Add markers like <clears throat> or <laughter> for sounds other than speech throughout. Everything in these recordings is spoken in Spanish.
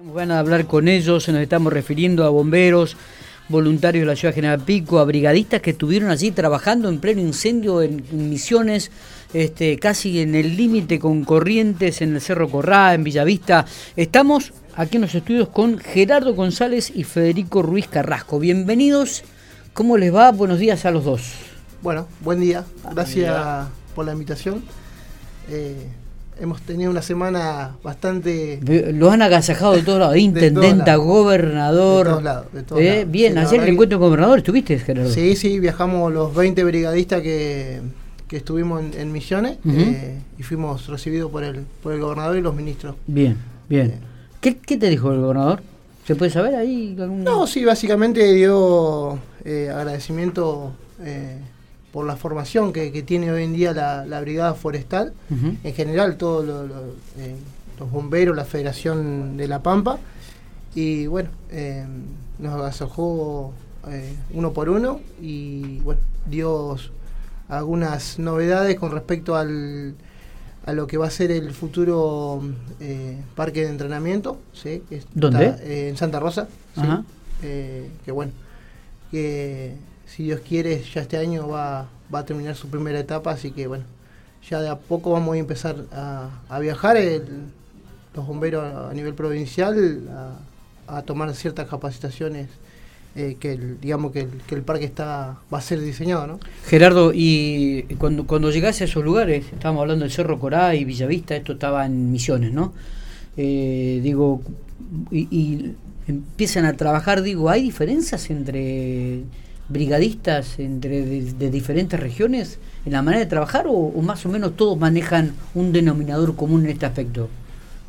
Van a hablar con ellos, nos estamos refiriendo a bomberos, voluntarios de la ciudad General Pico, a brigadistas que estuvieron allí trabajando en pleno incendio en, Misiones, este, casi en el límite con Corrientes, en el Cerro Corrá, en Villavista. Estamos aquí en los estudios con Gerardo González y Federico Ruiz Carrasco. Bienvenidos, ¿cómo les va? Buenos días a los dos. Bueno, buen día, gracias por la invitación. Eh, hemos tenido una semana bastante... Lo han agasajado de todos lados, intendenta, gobernador. De todos lados. De todos eh, Bien, ayer el encuentro con gobernador, ¿estuviste, Gerardo? Sí, sí, viajamos los 20 brigadistas que, estuvimos en, Misiones eh, y fuimos recibidos por el, por el gobernador y los ministros. Bien, bien. ¿Qué, ¿Qué, te dijo el gobernador? ¿Se puede saber ahí? No, sí, básicamente dio eh, agradecimiento por la formación que, tiene hoy en día la, Brigada Forestal, en general todos eh, los bomberos, la Federación de La Pampa, y bueno, eh, nos agasajó eh, uno por uno y bueno, dio algunas novedades con respecto al, a lo que va a ser el futuro parque de entrenamiento, ¿sí? ¿Dónde? en Santa Rosa, que bueno, que si Dios quiere, ya este año va, va a terminar su primera etapa, así que bueno, ya de a poco vamos a empezar a, viajar los bomberos a, nivel provincial a, tomar ciertas capacitaciones eh, que el, digamos que el, parque está va a ser diseñado, ¿no? Gerardo, y cuando cuando llegase a esos lugares, estábamos hablando del Cerro Corá y Villavista, esto estaba en Misiones, ¿no? Eh, digo, y empiezan a trabajar, digo, ¿hay diferencias entre brigadistas entre de, diferentes regiones en la manera de trabajar o, más o menos todos manejan un denominador común en este aspecto?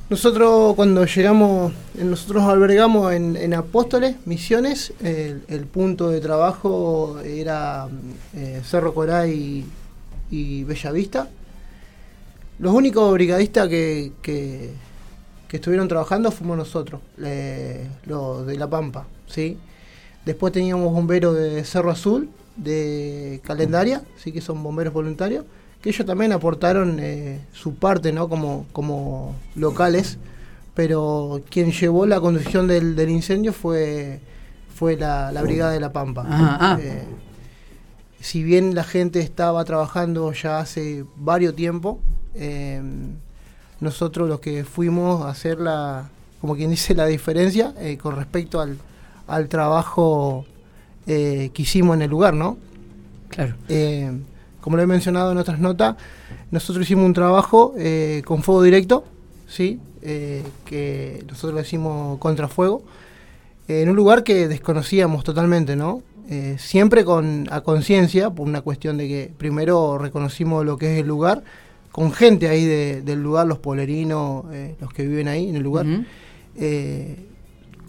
Nosotros cuando llegamos, nosotros albergamos en, Apóstoles, Misiones, el, punto de trabajo era eh, Cerro Corá y, Bellavista. Los únicos brigadistas que, que, estuvieron trabajando fuimos nosotros, los de La Pampa, ¿sí? Después teníamos bomberos de Cerro Azul, de Calendaria, sí que son bomberos voluntarios, que ellos también aportaron eh, su parte ¿no? como, como locales, pero quien llevó la conducción del, incendio fue, fue la, Brigada de la Pampa. Ah. Eh, si bien la gente estaba trabajando ya hace varios tiempo, eh, nosotros los que fuimos a hacer la, como quien dice, la diferencia con respecto al, al trabajo eh, que hicimos en el lugar, ¿no? Claro. Eh, como lo he mencionado en otras notas, nosotros hicimos un trabajo eh, con fuego directo, ¿sí? que nosotros lo hicimos contrafuego, en un lugar que desconocíamos totalmente, ¿no? siempre con a conciencia, por una cuestión de que primero reconocimos lo que es el lugar, con gente ahí del lugar, los polerinos, los que viven ahí en el lugar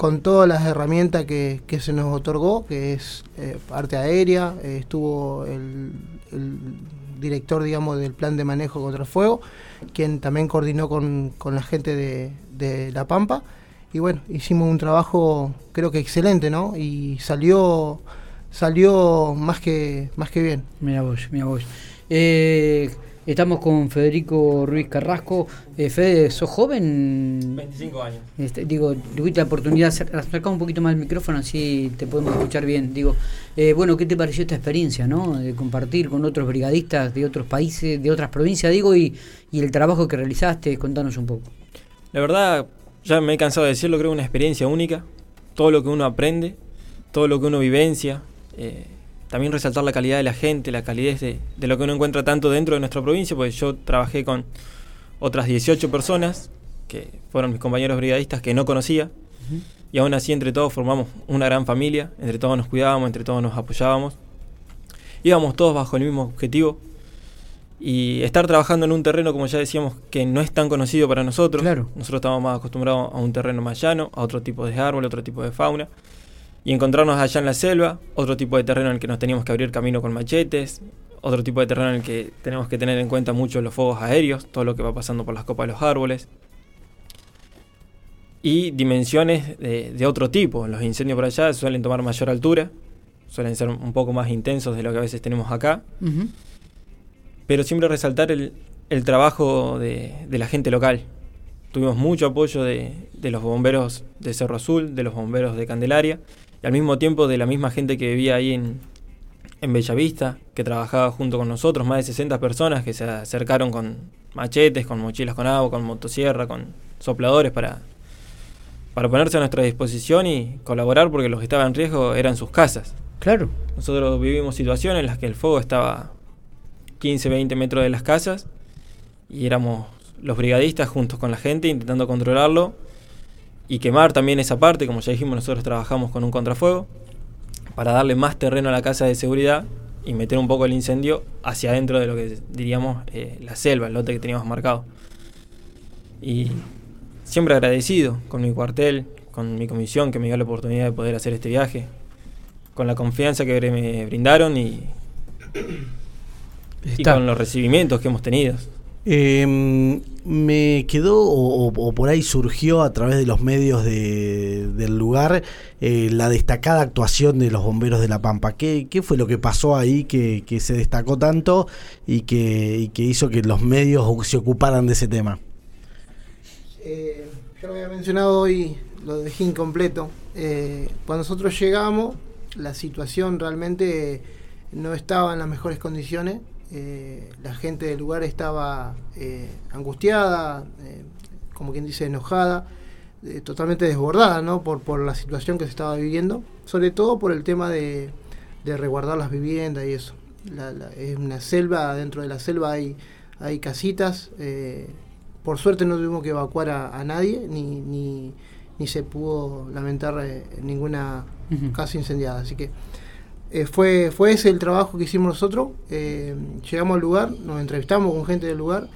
con todas las herramientas que, se nos otorgó, que es eh, parte aérea, eh, estuvo el, director, digamos, del plan de manejo contra el fuego, quien también coordinó con, la gente de, La Pampa, y bueno, hicimos un trabajo creo que excelente, ¿no? Y salió salió más que más que bien. Mira vos, mira vos. Eh, Estamos con Federico Ruiz Carrasco. Eh, Fede, ¿sos joven? 25 años. Este, digo, tuviste la oportunidad de acercar un poquito más el micrófono, así te podemos escuchar bien. Digo, eh, bueno, ¿qué te pareció esta experiencia, no? De compartir con otros brigadistas de otros países, de otras provincias, digo, y, y el trabajo que realizaste, contanos un poco. La verdad, ya me he cansado de decirlo, creo una experiencia única. Todo lo que uno aprende, todo lo que uno vivencia. Eh, también resaltar la calidad de la gente, la calidez de, lo que uno encuentra tanto dentro de nuestra provincia, pues yo trabajé con otras 18 personas, que fueron mis compañeros brigadistas que no conocía, y aún así entre todos formamos una gran familia, entre todos nos cuidábamos, entre todos nos apoyábamos, íbamos todos bajo el mismo objetivo, y estar trabajando en un terreno, como ya decíamos, que no es tan conocido para nosotros, nosotros estamos más acostumbrados a un terreno más llano, a otro tipo de árbol, otro tipo de fauna, y encontrarnos allá en la selva, otro tipo de terreno en el que nos teníamos que abrir camino con machetes, otro tipo de terreno en el que tenemos que tener en cuenta mucho los fuegos aéreos, todo lo que va pasando por las copas de los árboles. Y dimensiones de, otro tipo. Los incendios por allá suelen tomar mayor altura, suelen ser un poco más intensos de lo que a veces tenemos acá. Pero siempre resaltar el, trabajo de, la gente local. tuvimos mucho apoyo de, los bomberos de Cerro Azul, de los bomberos de Candelaria, y al mismo tiempo de la misma gente que vivía ahí en, en Bellavista, que trabajaba junto con nosotros, más de 60 personas que se acercaron con machetes, con mochilas con agua, con motosierra, con sopladores para, para ponerse a nuestra disposición y colaborar porque los que estaban en riesgo eran sus casas. Claro. Nosotros vivimos situaciones en las que el fuego estaba 15, 20 metros de las casas y éramos los brigadistas juntos con la gente intentando controlarlo y quemar también esa parte, como ya dijimos, nosotros trabajamos con un contrafuego para darle más terreno a la casa de seguridad y meter un poco el incendio hacia adentro de lo que diríamos eh, la selva, el lote que teníamos marcado. Y siempre agradecido con mi cuartel, con mi comisión que me dio la oportunidad de poder hacer este viaje, con la confianza que me brindaron y, y con los recibimientos que hemos tenido. Eh, me quedó, o, por ahí surgió a través de los medios del lugar, eh, la destacada actuación de los bomberos de La Pampa. ¿Qué, fue lo que pasó ahí que, se destacó tanto y que, y que, hizo que los medios se ocuparan de ese tema? Eh, yo lo había mencionado hoy, lo dejé incompleto. Eh, cuando nosotros llegamos, la situación realmente no estaba en las mejores condiciones eh, la gente del lugar estaba eh, angustiada, eh, como quien dice, enojada, totalmente desbordada ¿no? por, por la situación que se estaba viviendo, sobre todo por el tema de, de resguardar las viviendas y eso. es una selva, dentro de la selva hay, hay casitas, por suerte no tuvimos que evacuar a, nadie, ni, ni, ni, se pudo lamentar ninguna casa incendiada, así que eh, fue, fue ese el trabajo que hicimos nosotros. Eh, llegamos al lugar, nos entrevistamos con gente del lugar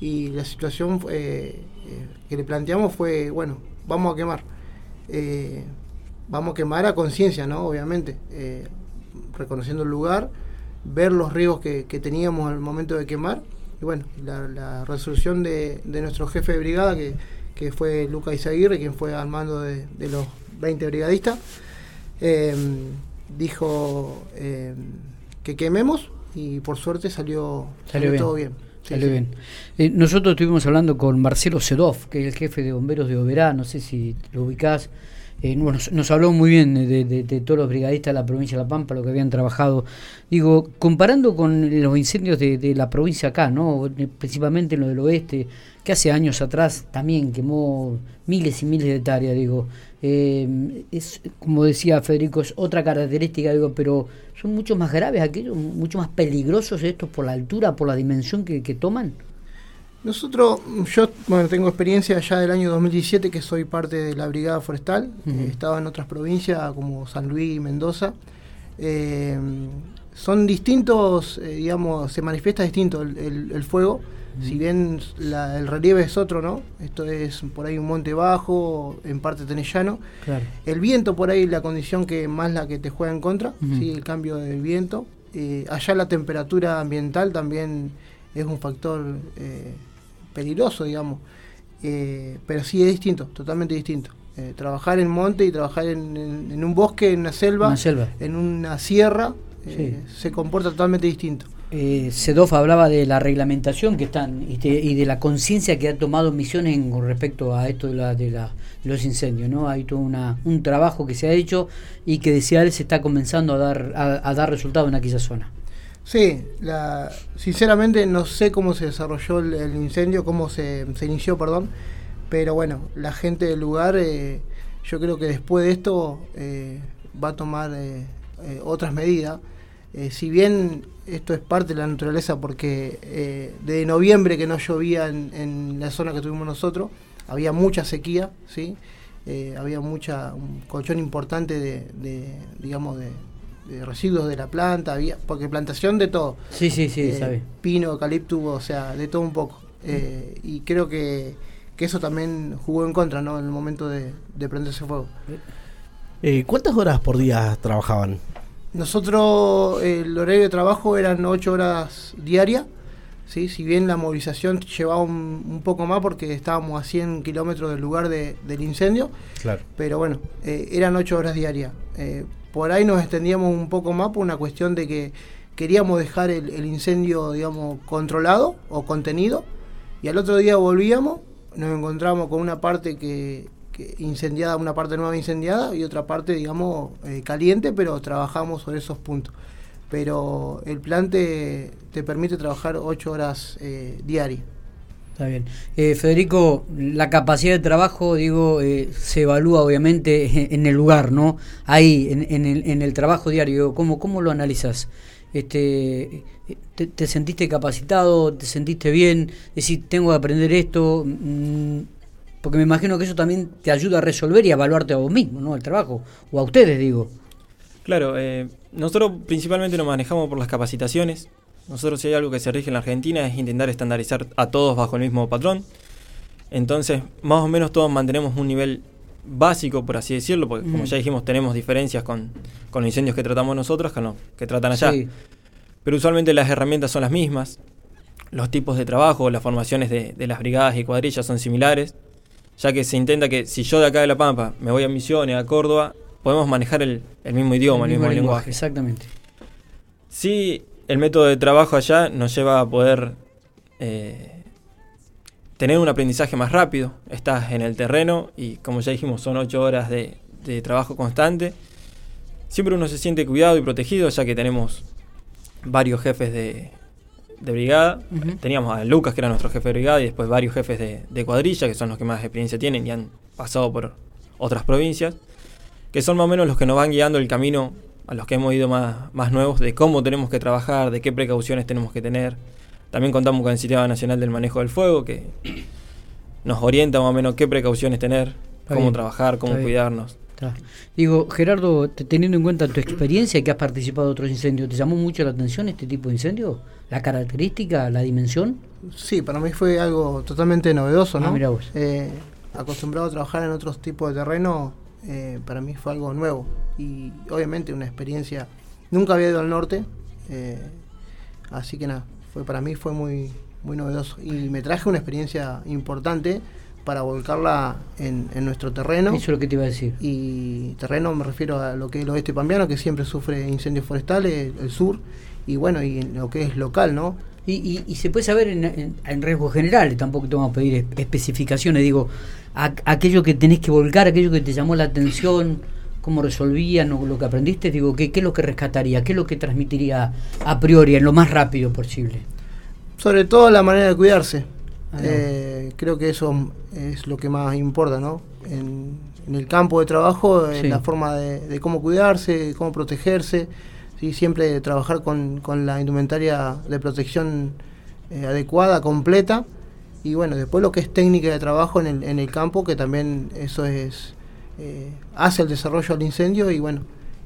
y la situación eh, que le planteamos fue, bueno, vamos a quemar. vamos a quemar a conciencia, ¿no? Obviamente, reconociendo el lugar, ver los riesgos que, teníamos al momento de quemar. Y bueno, la, resolución de, nuestro jefe de brigada, que, fue Luca Izaguirre, quien fue al mando de, de los 20 brigadistas dijo eh, que quememos y por suerte salió, todo bien. salió bien. Eh, nosotros estuvimos hablando con Marcelo Sedov, que es el jefe de bomberos de Oberá, no sé si lo ubicás. Eh, nos, habló muy bien de, todos los brigadistas de la provincia de La Pampa, lo que habían trabajado. Digo, comparando con los incendios de, la provincia acá, ¿no? principalmente en lo del oeste, que hace años atrás también quemó miles y miles de hectáreas, digo. Eh, es, como decía Federico, es otra característica, digo, pero son mucho más graves aquellos, mucho más peligrosos estos por la altura, por la dimensión que, toman. Nosotros, yo bueno, tengo experiencia ya del año 2017 que soy parte de la Brigada Forestal, he estado en otras provincias como San Luis y Mendoza. Eh, son distintos, eh, digamos, se manifiesta distinto el fuego si bien el relieve es otro, ¿no? Esto es por ahí un monte bajo, en parte tenés llano. El viento por ahí la condición que más la que te juega en contra, el cambio del viento. Eh, allá la temperatura ambiental también es un factor peligroso, digamos. Eh, pero sí es distinto, totalmente distinto. trabajar en monte y trabajar en, un bosque, en una selva, en una sierra, se comporta totalmente distinto eh, Sedov hablaba de la reglamentación que están y de, la conciencia que ha tomado Misiones con respecto a esto de, la, de, los incendios. ¿no? Hay todo una, un trabajo que se ha hecho y que decía él se está comenzando a dar, a, dar resultado en aquella zona. Sí, la, sinceramente no sé cómo se desarrolló el, incendio, cómo se, se, inició, perdón, pero bueno, la gente del lugar, eh, yo creo que después de esto eh, va a tomar eh, otras medidas. si bien esto es parte de la naturaleza porque eh, de noviembre que no llovía en, la zona que tuvimos nosotros, había mucha sequía, ¿sí? Eh, había mucha, un colchón importante de, digamos, de, residuos de la planta, había, porque plantación de todo. Sí, sí, sí, eh, Pino, eucalipto, o sea, de todo un poco. Eh, y creo que, que, eso también jugó en contra, ¿no? En el momento de, de prenderse fuego. ¿Cuántas horas por día trabajaban? Nosotros, el horario de trabajo eran 8 horas diarias, ¿sí? si bien la movilización llevaba un, poco más porque estábamos a 100 kilómetros del lugar del incendio, claro. pero bueno, eh, eran 8 horas diarias. Por ahí nos extendíamos un poco más por una cuestión de que queríamos dejar el, incendio, digamos, controlado o contenido, y al otro día volvíamos nos encontramos con una parte que, incendiada, una parte nueva incendiada y otra parte, digamos, eh, caliente, pero trabajamos sobre esos puntos. Pero el plan te, te permite trabajar ocho horas eh, diarias. Está bien. Eh, Federico, la capacidad de trabajo, digo, eh, se evalúa obviamente <laughs> en el lugar, ¿no? Ahí, en, el, en el, trabajo diario. ¿Cómo, cómo lo analizas? Este, te, sentiste capacitado? ¿Te sentiste bien? Decir, tengo que aprender esto. Mm, porque me imagino que eso también te ayuda a resolver y a evaluarte a vos mismo, ¿no? El trabajo. O a ustedes, digo. Claro, eh, nosotros principalmente nos manejamos por las capacitaciones. Nosotros si hay algo que se rige en la Argentina es intentar estandarizar a todos bajo el mismo patrón. Entonces, más o menos todos mantenemos un nivel básico, por así decirlo, porque como ya dijimos, tenemos diferencias con, con, los incendios que tratamos nosotros, que, no, que tratan allá. Pero usualmente las herramientas son las mismas, los tipos de trabajo, las formaciones de, de, las brigadas y cuadrillas son similares, ya que se intenta que si yo de acá de La Pampa me voy a Misiones, a Córdoba, podemos manejar el, mismo idioma, el, mismo, lenguaje. Exactamente. Sí, el método de trabajo allá nos lleva a poder eh, tener un aprendizaje más rápido. Estás en el terreno y como ya dijimos son ocho horas de, trabajo constante. Siempre uno se siente cuidado y protegido ya que tenemos varios jefes de, brigada. Teníamos a Lucas que era nuestro jefe de brigada y después varios jefes de, de cuadrilla que son los que más experiencia tienen y han pasado por otras provincias que son más o menos los que nos van guiando el camino a los que hemos ido más, más nuevos, de cómo tenemos que trabajar, de qué precauciones tenemos que tener. También contamos con el Sistema Nacional del Manejo del Fuego, que nos orienta más o menos qué precauciones tener, cómo trabajar, cómo cuidarnos. Digo, Gerardo, teniendo en cuenta tu experiencia que has participado de otros incendios, ¿te llamó mucho la atención este tipo de incendio? ¿La característica, la dimensión? Sí, para mí fue algo totalmente novedoso, ¿no? Ah, mira vos. Eh, acostumbrado a trabajar en otros tipos de terreno, eh, para mí fue algo nuevo y obviamente una experiencia. Nunca había ido al norte, eh, así que nada, fue para mí fue muy, muy novedoso y me traje una experiencia importante para volcarla en, nuestro terreno. Eso es lo que te iba a decir. Y terreno me refiero a lo que es el oeste pampeano, que siempre sufre incendios forestales, el sur, y bueno, y lo que es local, ¿no? Y, y, se puede saber en, en, en riesgo general, tampoco te vamos a pedir especificaciones, digo, aquello que tenés que volcar, aquello que te llamó la atención, cómo resolvían lo que aprendiste, digo, ¿qué, ¿qué, es lo que rescataría? ¿Qué es lo que transmitiría a priori, en lo más rápido posible? Sobre todo la manera de cuidarse. Ah, eh, creo que eso es lo que más importa, ¿no? En, el campo de trabajo, en la forma de, cómo cuidarse, cómo protegerse siempre trabajar con, con, la indumentaria de protección eh, adecuada, completa. Y bueno, después lo que es técnica de trabajo en el, en el campo, que también eso es eh, hace el desarrollo del incendio y bueno,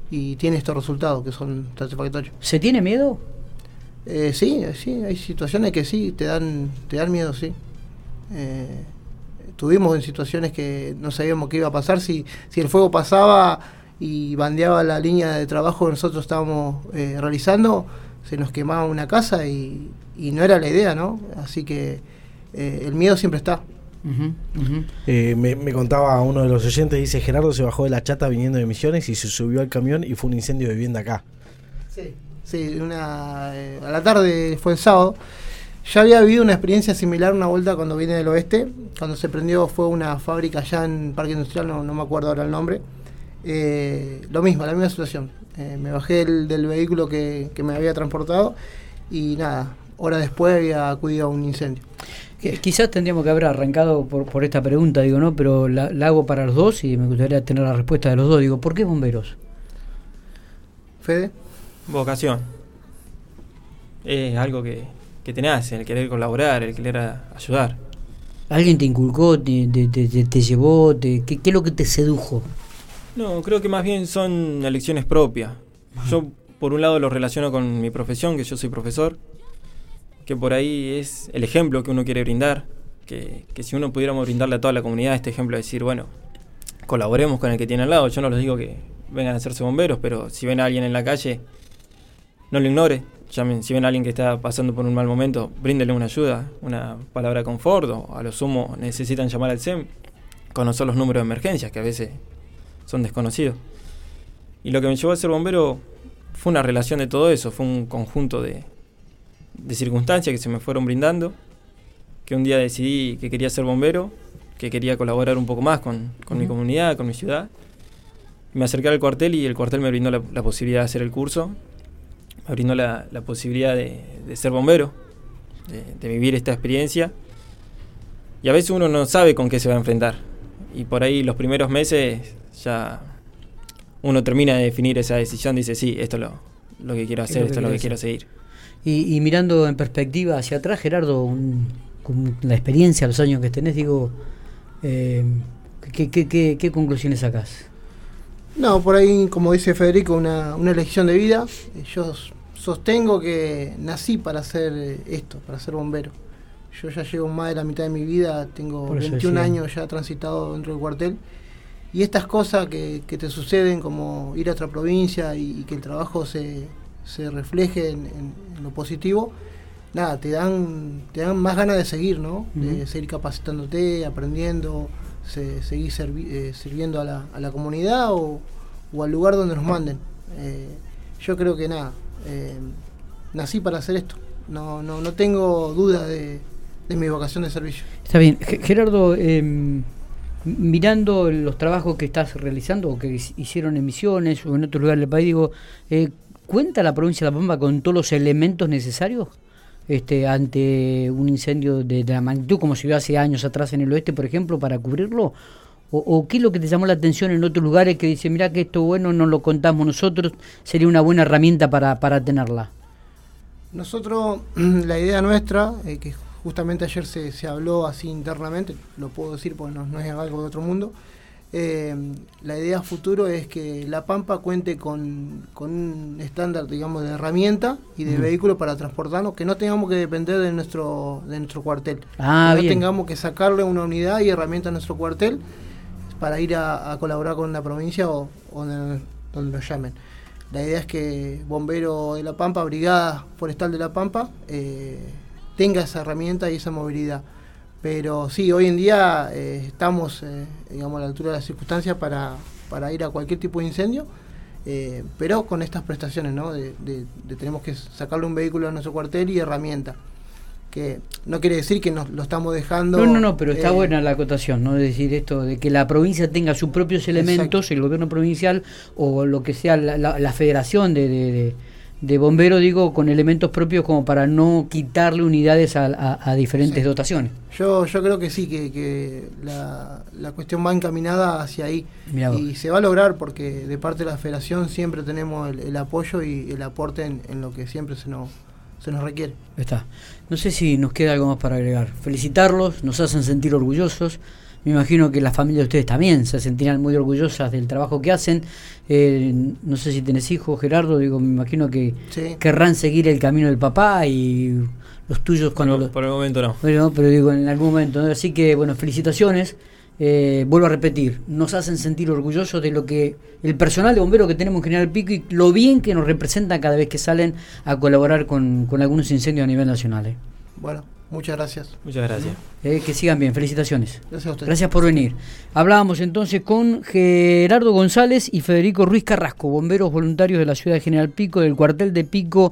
y tiene estos resultados que son satisfactorios. ¿Se tiene miedo? Eh, sí, sí, hay situaciones que sí, te dan, te dan miedo, sí. Eh, tuvimos en situaciones que no sabíamos qué iba a pasar, si, si el fuego pasaba y bandeaba la línea de trabajo que nosotros estábamos eh, realizando, se nos quemaba una casa y, no era la idea, ¿no? Así que eh, el miedo siempre está. Eh, me, contaba uno de los oyentes, dice Gerardo se bajó de la chata viniendo de Misiones y se subió al camión y fue un incendio de vivienda acá. Sí, sí, una, a la tarde fue el sábado. Ya había vivido una experiencia similar una vuelta cuando vine del oeste. Cuando se prendió fue una fábrica allá en Parque Industrial, no, no me acuerdo ahora el nombre. Eh, lo mismo, la misma situación. Eh, me bajé del vehículo que, me había transportado y nada, hora después había acudido a un incendio. Quizás tendríamos que haber arrancado por, esta pregunta, digo, ¿no? Pero la, hago para los dos y me gustaría tener la respuesta de los dos. Digo, ¿por qué bomberos? Fede. Vocación. Es algo que, que te nace, el querer colaborar, el querer ayudar. ¿Alguien te inculcó, te, te, llevó? Te, ¿qué, ¿Qué es lo que te sedujo? No, creo que más bien son elecciones propias. Yo, por un lado, lo relaciono con mi profesión, que yo soy profesor, que por ahí es el ejemplo que uno quiere brindar, que, si uno pudiéramos brindarle a toda la comunidad este ejemplo, de decir, bueno, colaboremos con el que tiene al lado. Yo no les digo que vengan a hacerse bomberos, pero si ven a alguien en la calle, no lo ignore. Llamen, si ven a alguien que está pasando por un mal momento, bríndele una ayuda, una palabra de confort, o a lo sumo necesitan llamar al SEM, conocer los números de emergencias, que a veces son desconocidos. Y lo que me llevó a ser bombero fue una relación de todo eso, fue un conjunto de, de circunstancias que se me fueron brindando que un día decidí que quería ser bombero, que quería colaborar un poco más con, con mi comunidad, con mi ciudad. Me acerqué al cuartel y el cuartel me brindó la, la posibilidad de hacer el curso, me brindó la, la posibilidad de, de, ser bombero, de, de vivir esta experiencia. Y a veces uno no sabe con qué se va a enfrentar. Y por ahí los primeros meses ya uno termina de definir esa decisión, dice, sí, esto es lo, lo que quiero hacer, esto es lo que quiero seguir. Y, y, mirando en perspectiva hacia atrás, Gerardo, un, con la experiencia, los años que tenés, digo, eh, ¿qué, qué, qué, qué, conclusiones sacás? No, por ahí, como dice Federico, una, una elección de vida. Yo sostengo que nací para hacer esto, para ser bombero. Yo ya llevo más de la mitad de mi vida, tengo 21 años ya transitado dentro del cuartel. Y estas cosas que, que, te suceden, como ir a otra provincia y, y que el trabajo se, se refleje en, en, en, lo positivo, nada, te dan, te dan más ganas de seguir, ¿no? Uh -huh. De seguir capacitándote, aprendiendo, se, seguir servi eh, sirviendo a la, a la comunidad o, o, al lugar donde nos manden. Eh, yo creo que nada, eh, nací para hacer esto. No, no, no tengo duda de, de mi vocación de servicio. Está bien. Gerardo, eh, mirando los trabajos que estás realizando o que hicieron en Misiones o en otros lugares del país, digo, eh, ¿cuenta la provincia de La Pampa con todos los elementos necesarios este, ante un incendio de, la magnitud como se vio hace años atrás en el oeste, por ejemplo, para cubrirlo? O, ¿O, qué es lo que te llamó la atención en otros lugares que dice, mira que esto bueno no lo contamos nosotros, sería una buena herramienta para, para tenerla? Nosotros, <clears throat> la idea nuestra, eh, que justamente ayer se, se, habló así internamente, lo puedo decir porque no, no es algo de otro mundo, eh, la idea futuro es que La Pampa cuente con, con un estándar, digamos, de herramienta y de uh -huh. vehículo para transportarnos, que no tengamos que depender de nuestro, de nuestro cuartel. Ah, que bien. no tengamos que sacarle una unidad y herramienta a nuestro cuartel para ir a, a colaborar con la provincia o, o donde, donde nos llamen. La idea es que Bombero de La Pampa, Brigada Forestal de La Pampa, eh, tenga esa herramienta y esa movilidad. Pero sí, hoy en día eh, estamos eh, digamos, a la altura de las circunstancias para, para ir a cualquier tipo de incendio, eh, pero con estas prestaciones, ¿no? De, de, de, tenemos que sacarle un vehículo a nuestro cuartel y herramienta. Que no quiere decir que nos lo estamos dejando. No, no, no, pero está buena la acotación, ¿no? Es decir, esto de que la provincia tenga sus propios elementos, exacto. el gobierno provincial o lo que sea la, la, la federación de, de de bombero, digo, con elementos propios como para no quitarle unidades a, a, a diferentes sí. dotaciones. Yo, yo creo que sí, que, que la, la, cuestión va encaminada hacia ahí. Y se va a lograr porque de parte de la federación siempre tenemos el, el apoyo y el aporte en, en, lo que siempre se nos, se nos requiere. Está. No sé si nos queda algo más para agregar. Felicitarlos, nos hacen sentir orgullosos. Me imagino que las familias de ustedes también se sentirán muy orgullosas del trabajo que hacen. Eh, no sé si tenés hijos, Gerardo, digo, me imagino que sí. querrán seguir el camino del papá y los tuyos cuando... No, por el momento no. Bueno, pero digo, en algún momento. ¿no? Así que, bueno, felicitaciones. Eh, vuelvo a repetir, nos hacen sentir orgullosos de lo que el personal de bomberos que tenemos en General Pico y lo bien que nos representan cada vez que salen a colaborar con, con algunos incendios a nivel nacional. Eh. Bueno, Muchas gracias. Muchas gracias. Eh, que sigan bien, felicitaciones. Gracias a ustedes. Gracias por venir. Hablábamos entonces con Gerardo González y Federico Ruiz Carrasco, bomberos voluntarios de la ciudad de General Pico, del cuartel de Pico